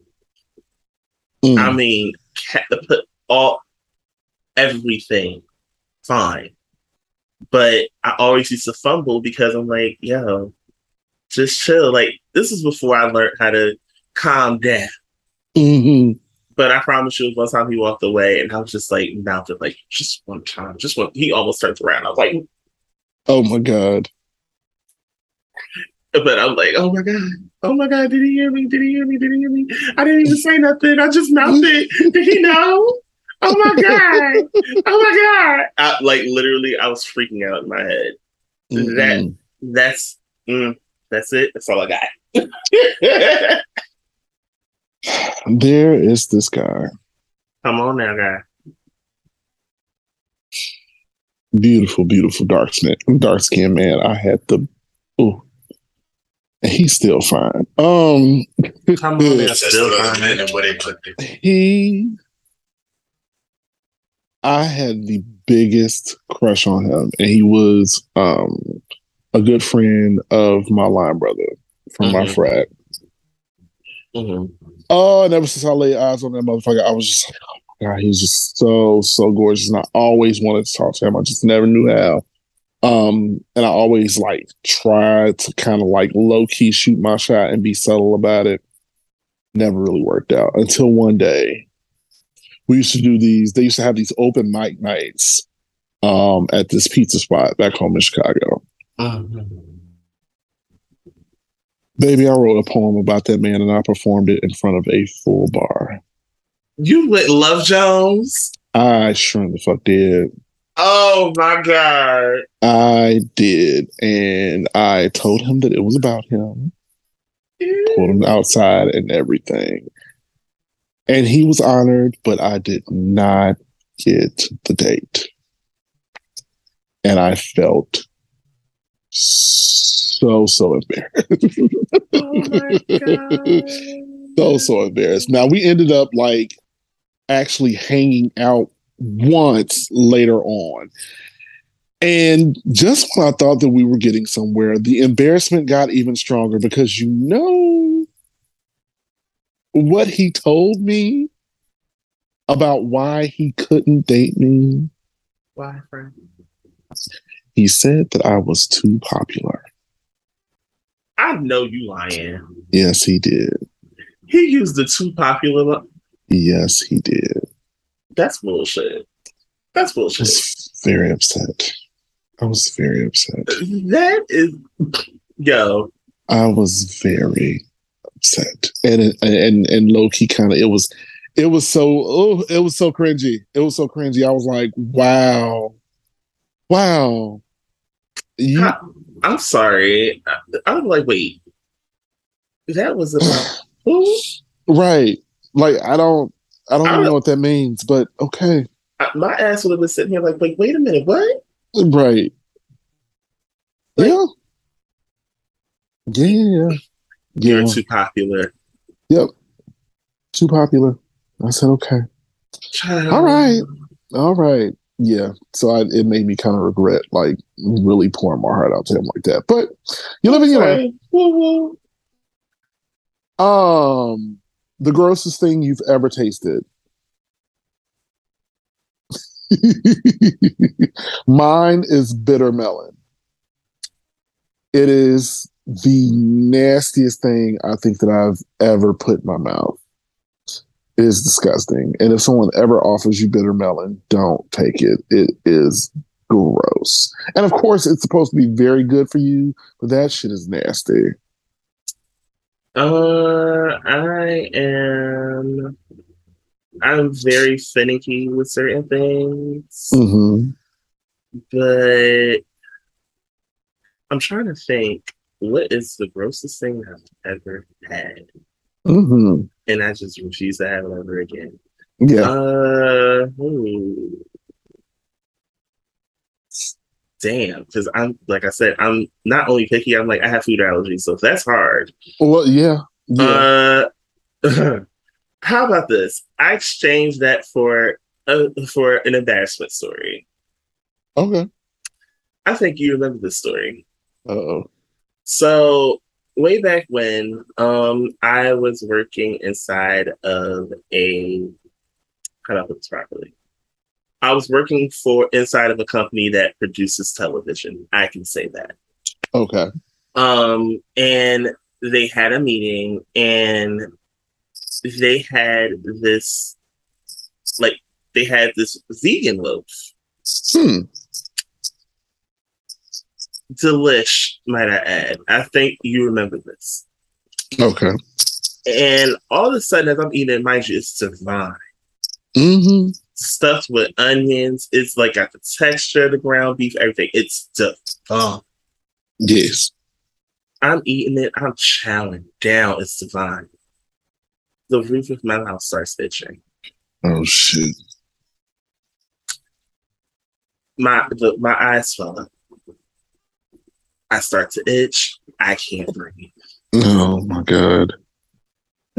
Mm. I mean, put all everything fine. But I always used to fumble because I'm like, yo, just chill. Like this is before I learned how to calm down. Mhm. But I promise you, one time he walked away, and I was just like, now mounted, like just one time, just one. He almost turned around. I was like, Oh my god. but I'm like, oh my god, oh my god, did he hear me? Did he hear me? Did he hear me? I didn't even say nothing. I just mounted. did he know? Oh my god! Oh my god! I, like literally, I was freaking out in my head. That Mhm. that's mm, that's it. That's all I got. There is this guy. Come on now, guy. Beautiful, beautiful dark skin, dark skinned man. I had the oh, and he's still fine. Um, Come on now. Still what men fine. and where they put he, I had the biggest crush on him, and he was um a good friend of my line brother from my Mhm. frat. Mhm. Oh, and ever since I laid eyes on that motherfucker, I was just like, oh my god, he was just so so gorgeous, and I always wanted to talk to him. I just never knew how. Um, and I always like tried to kind of like low key shoot my shot and be subtle about it. Never really worked out until one day we used to do these. They used to have these open mic nights um at this pizza spot back home in Chicago. Baby, I wrote a poem about that man and I performed it in front of a full bar. You with Love Jones? I sure the fuck did. Oh my god! I did. And I told him that it was about him, pulled him outside and everything. And he was honored, but I did not get the date. And I felt so, so embarrassed. Oh my god! so so embarrassed. Now we ended up like actually hanging out once later on. And just when I thought that we were getting somewhere, the embarrassment got even stronger because you know what he told me about why he couldn't date me. Why, friend? He said that I was too popular. I know you lying. Yes, he did. He used the too popular. Yes, he did. That's bullshit. That's bullshit. I was very upset. I was very upset. That is, yo. I was very upset, and and and low key kind of it was, it was so oh it was so cringy. It was so cringy. I was like, wow, wow. You, I'm sorry. I, I'm like, wait, that was about who? Right. Like I don't I don't I even know what that means, but okay. My ass would have been sitting here like, wait, wait a minute, what? Right. Like, yeah. Yeah. You're yeah. too popular. Yep. Too popular. I said okay. Child. All right. All right. Yeah. So I, it made me kind of regret like really pouring my heart out to him like that. But you live in your life. Um the grossest thing you've ever tasted. Mine is bitter melon. It is the nastiest thing I think that I've ever put in my mouth. It is disgusting. And if someone ever offers you bitter melon, don't take it. It is gross. And of course, it's supposed to be very good for you, but that shit is nasty. Uh, I am. I'm very finicky with certain things, mm-hmm. but I'm trying to think what is the grossest thing I've ever had, mm-hmm. and I just refuse to have it ever again. Yeah. Uh, hmm damn, because I'm like I said, I'm not only picky, I'm like I have food allergies, so that's hard. Well, yeah. yeah. Uh, how about this? I exchanged that for uh, for an embarrassment story. Okay. I think you remember this story. oh. So way back when, um, I was working inside of a how do I put this properly? I was working for inside of a company that produces television. I can say that. Okay. Um, and they had a meeting and they had this like they had this vegan loaf. Hmm. Delish, might I add. I think you remember this. Okay. And all of a sudden, as I'm eating, mind you, it's divine. Mm-hmm stuffed with onions. It's like got the texture of the ground beef, everything. It's the oh yes. I'm eating it. I'm chowing down. It's divine. The roof of my mouth starts itching. Oh shit! My the, my eyes swell up. I start to itch. I can't breathe. Oh my god!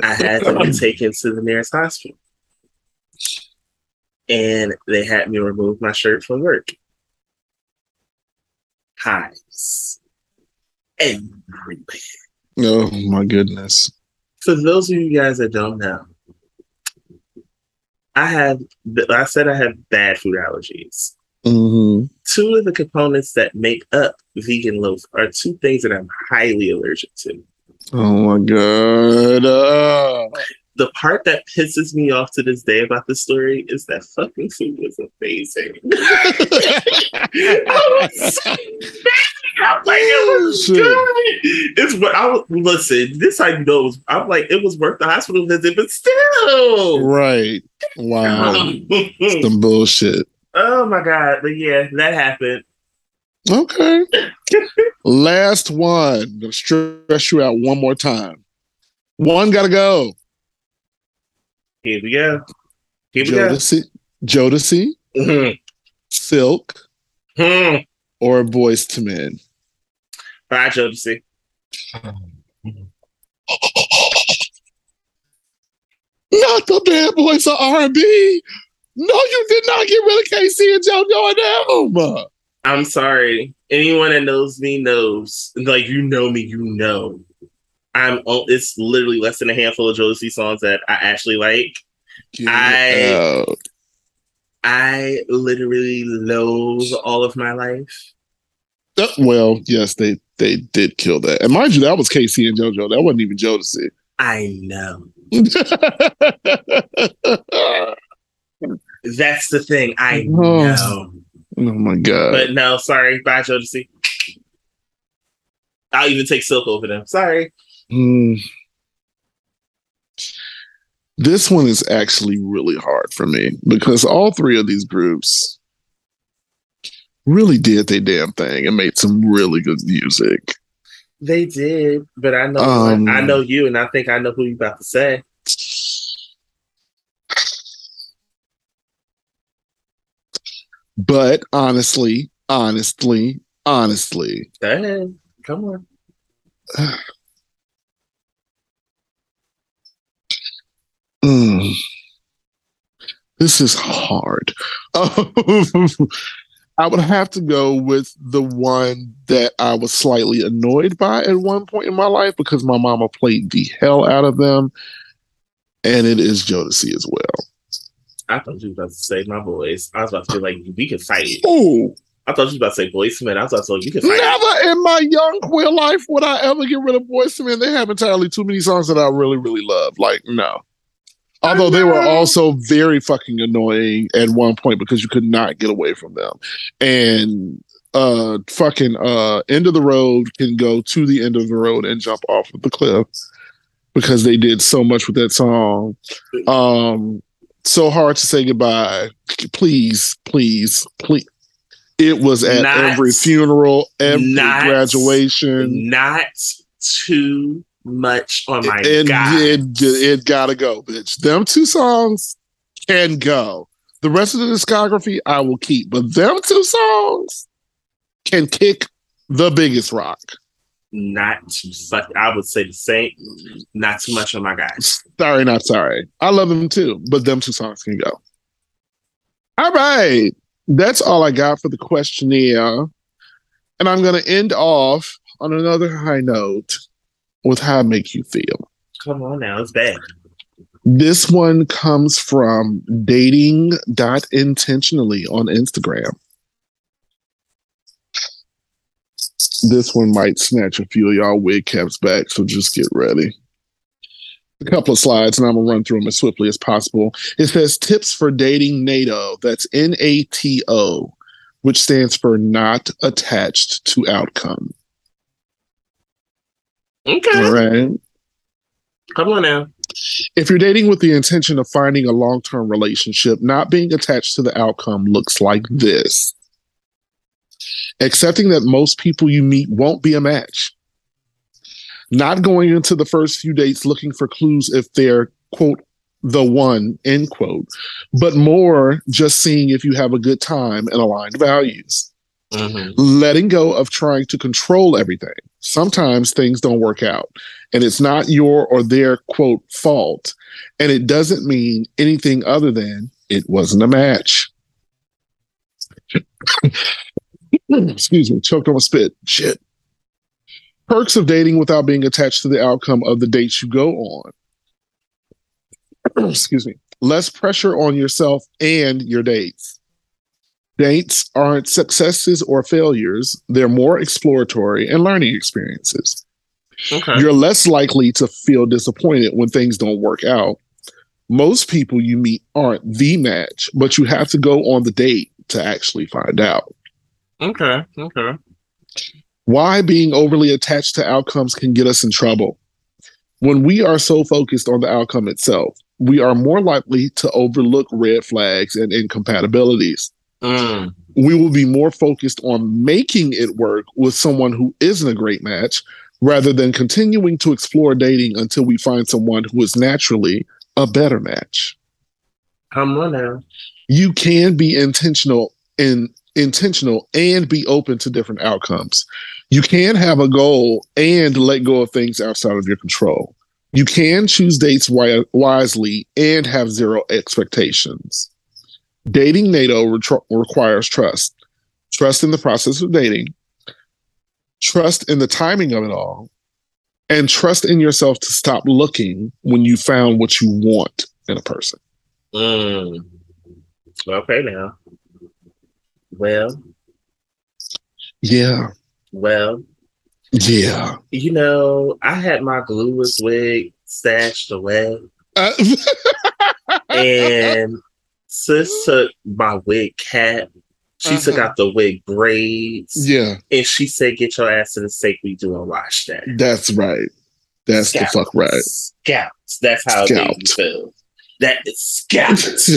I had to be taken to the nearest hospital and they had me remove my shirt from work. Hives everywhere. Oh my goodness. For those of you guys that don't know, I have, I said I have bad food allergies. Mm-hmm. Two of the components that make up vegan loaf are two things that I'm highly allergic to. Oh my god! Uh the part that pisses me off to this day about the story is that fucking food was amazing. I was so I'm like, it was oh, good. It's what I was listen. This I know was. I'm like, it was worth the hospital visit, but still, right? Wow, some bullshit. Oh my god! But yeah, that happened. Okay. Last one. I'm gonna stress you out one more time. One gotta go. Here we go. Here we Jodeci, go. Jodeci, mm-hmm. Silk, mm-hmm. or Boyz II Men. Bye, Jodeci. Not the bad boys of R&B. No, you did not get rid of K-Ci and JoJo and them. I'm sorry. Anyone that knows me knows. Like you know me, you know. I'm it's literally less than a handful of Jodeci songs that I actually like. Get I out. I literally loathe all of my life. Uh, well, yes, they they did kill that, and mind you, that was K-Ci and JoJo. That wasn't even Jodeci. I know. That's the thing. I oh. know. Oh my god! But no, sorry, bye, Jodeci. I'll even take Silk over them. Sorry. Mm. This one is actually really hard for me because all three of these groups really did their damn thing and made some really good music. They did, but I know Um, I know you, and I think I know who you're about to say. But honestly, honestly, honestly, come on. mm, this is hard. I would have to go with the one that I was slightly annoyed by at one point in my life because my mama played the hell out of them, and it is Jodeci as well. I thought you were about to say my voice. I was about to be like, we can fight. Oh, I thought you were about to say voice man. I was about to say we can fight. never in my young queer life would I ever get rid of Men. They have entirely too many songs that I really, really love. Like, no. Although they were also very fucking annoying at one point because you could not get away from them. And uh fucking uh end of the road can go to the end of the road and jump off of the cliff because they did so much with that song. Um so hard to say goodbye. Please, please, please. It was at Not- every funeral, every not- graduation. Not too much on my and god. it, it gotta go, bitch. Them two songs can go. The rest of the discography I will keep, but them two songs can kick the biggest rock. not too fuck. I would say the same. Not too much on my guys. Sorry, not sorry. I love them too, but them two songs can go. All right. That's all I got for the questionnaire. And I'm going to end off on another high note with how I make you feel. Come on now, it's bad. This one comes from dating.intentionally on Instagram. This one might snatch a few of y'all wig caps back, so just get ready. A couple of slides, and I'm gonna run through them as swiftly as possible. It says tips for dating NATO. That's N A T O, which stands for not attached to outcome. Okay, All right. come on now. If you're dating with the intention of finding a long term relationship, not being attached to the outcome looks like this accepting that most people you meet won't be a match, not going into the first few dates looking for clues if they're, quote, the one, end quote, but more just seeing if you have a good time and aligned values Mhm. letting go of trying to control everything. Sometimes things don't work out, and it's not your or their quote fault. And it doesn't mean anything other than it wasn't a match. Excuse me, choked on my spit. Shit. Perks of dating without being attached to the outcome of the dates you go on. Excuse me. Less pressure on yourself and your dates. Dates aren't successes or failures, they're more exploratory and learning experiences. Okay. You're less likely to feel disappointed when things don't work out. Most people you meet aren't the match, but you have to go on the date to actually find out. Okay. Okay. Why being overly attached to outcomes can get us in trouble. When we are so focused on the outcome itself, we are more likely to overlook red flags and incompatibilities. Mm. we will be more focused on making it work with someone who isn't a great match rather than continuing to explore dating until we find someone who is naturally a better match. Come on now. You can be intentional and intentional and be open to different outcomes. You can have a goal and let go of things outside of your control. You can choose dates wi- wisely and have zero expectations. Dating NATO retro- requires trust. Trust in the process of dating, trust in the timing of it all, and trust in yourself to stop looking when you found what you want in a person. Mm. Okay now. Well, Yeah. well, Yeah. you know, I had my glueless wig stashed away, Uh, and sis took my wig cap She took Uh-huh. out the wig braids. Yeah, And she said, get your ass to the sake we do and watch that. that's right. That's the fuck right. Scouts. That's how it made me feel. That is scouts.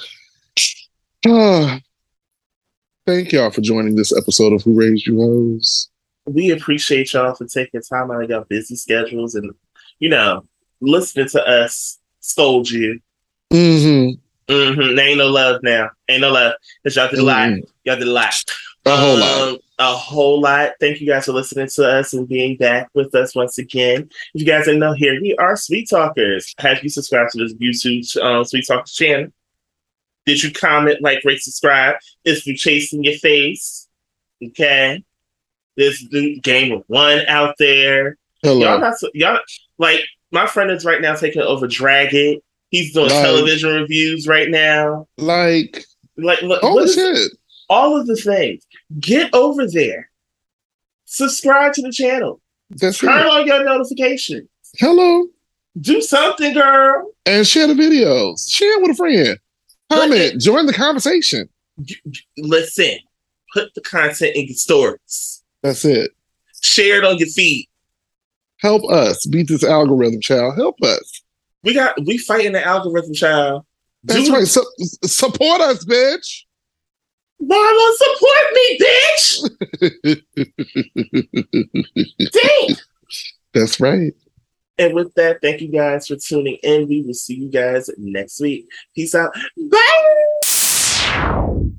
Ah, Thank y'all for joining this episode of Who Raised You Hoes. we appreciate y'all for taking time out of your busy schedules and, you know, listening to us scold you. Mm-hmm. Mm-hmm. There ain't no love now. Ain't no love. Because y'all did a lot. Y'all did a lot. A whole lot. Um, A whole lot. Thank you guys for listening to us and being back with us once again. If you guys didn't know, here we are, Sweet Talkers. Have you subscribed to this YouTube um, Sweet Talkers channel? Did you comment, like, rate, subscribe? Is you chasing your face? Okay. There's new game of one out there. Y'all Hello. not so- y'all like my friend is right now taking over Dragon. He's doing Right. television reviews right now. Like, Like look, oh shit. all of the things. Get over there. Subscribe to the channel. That's Turn it. on your notifications. Hello. Do something, girl. And share the videos. Share it with a friend. Comment. Join the conversation. Listen. Put the content in your stories. That's it. Share it on your feed. Help us beat this algorithm, child. Help us. We got we fighting the algorithm, child. That's Do- right. Su- support us, bitch. Marlon, support me, bitch. Damn. That's right. And with that, thank you guys for tuning in. We will see you guys next week. Peace out. Bye.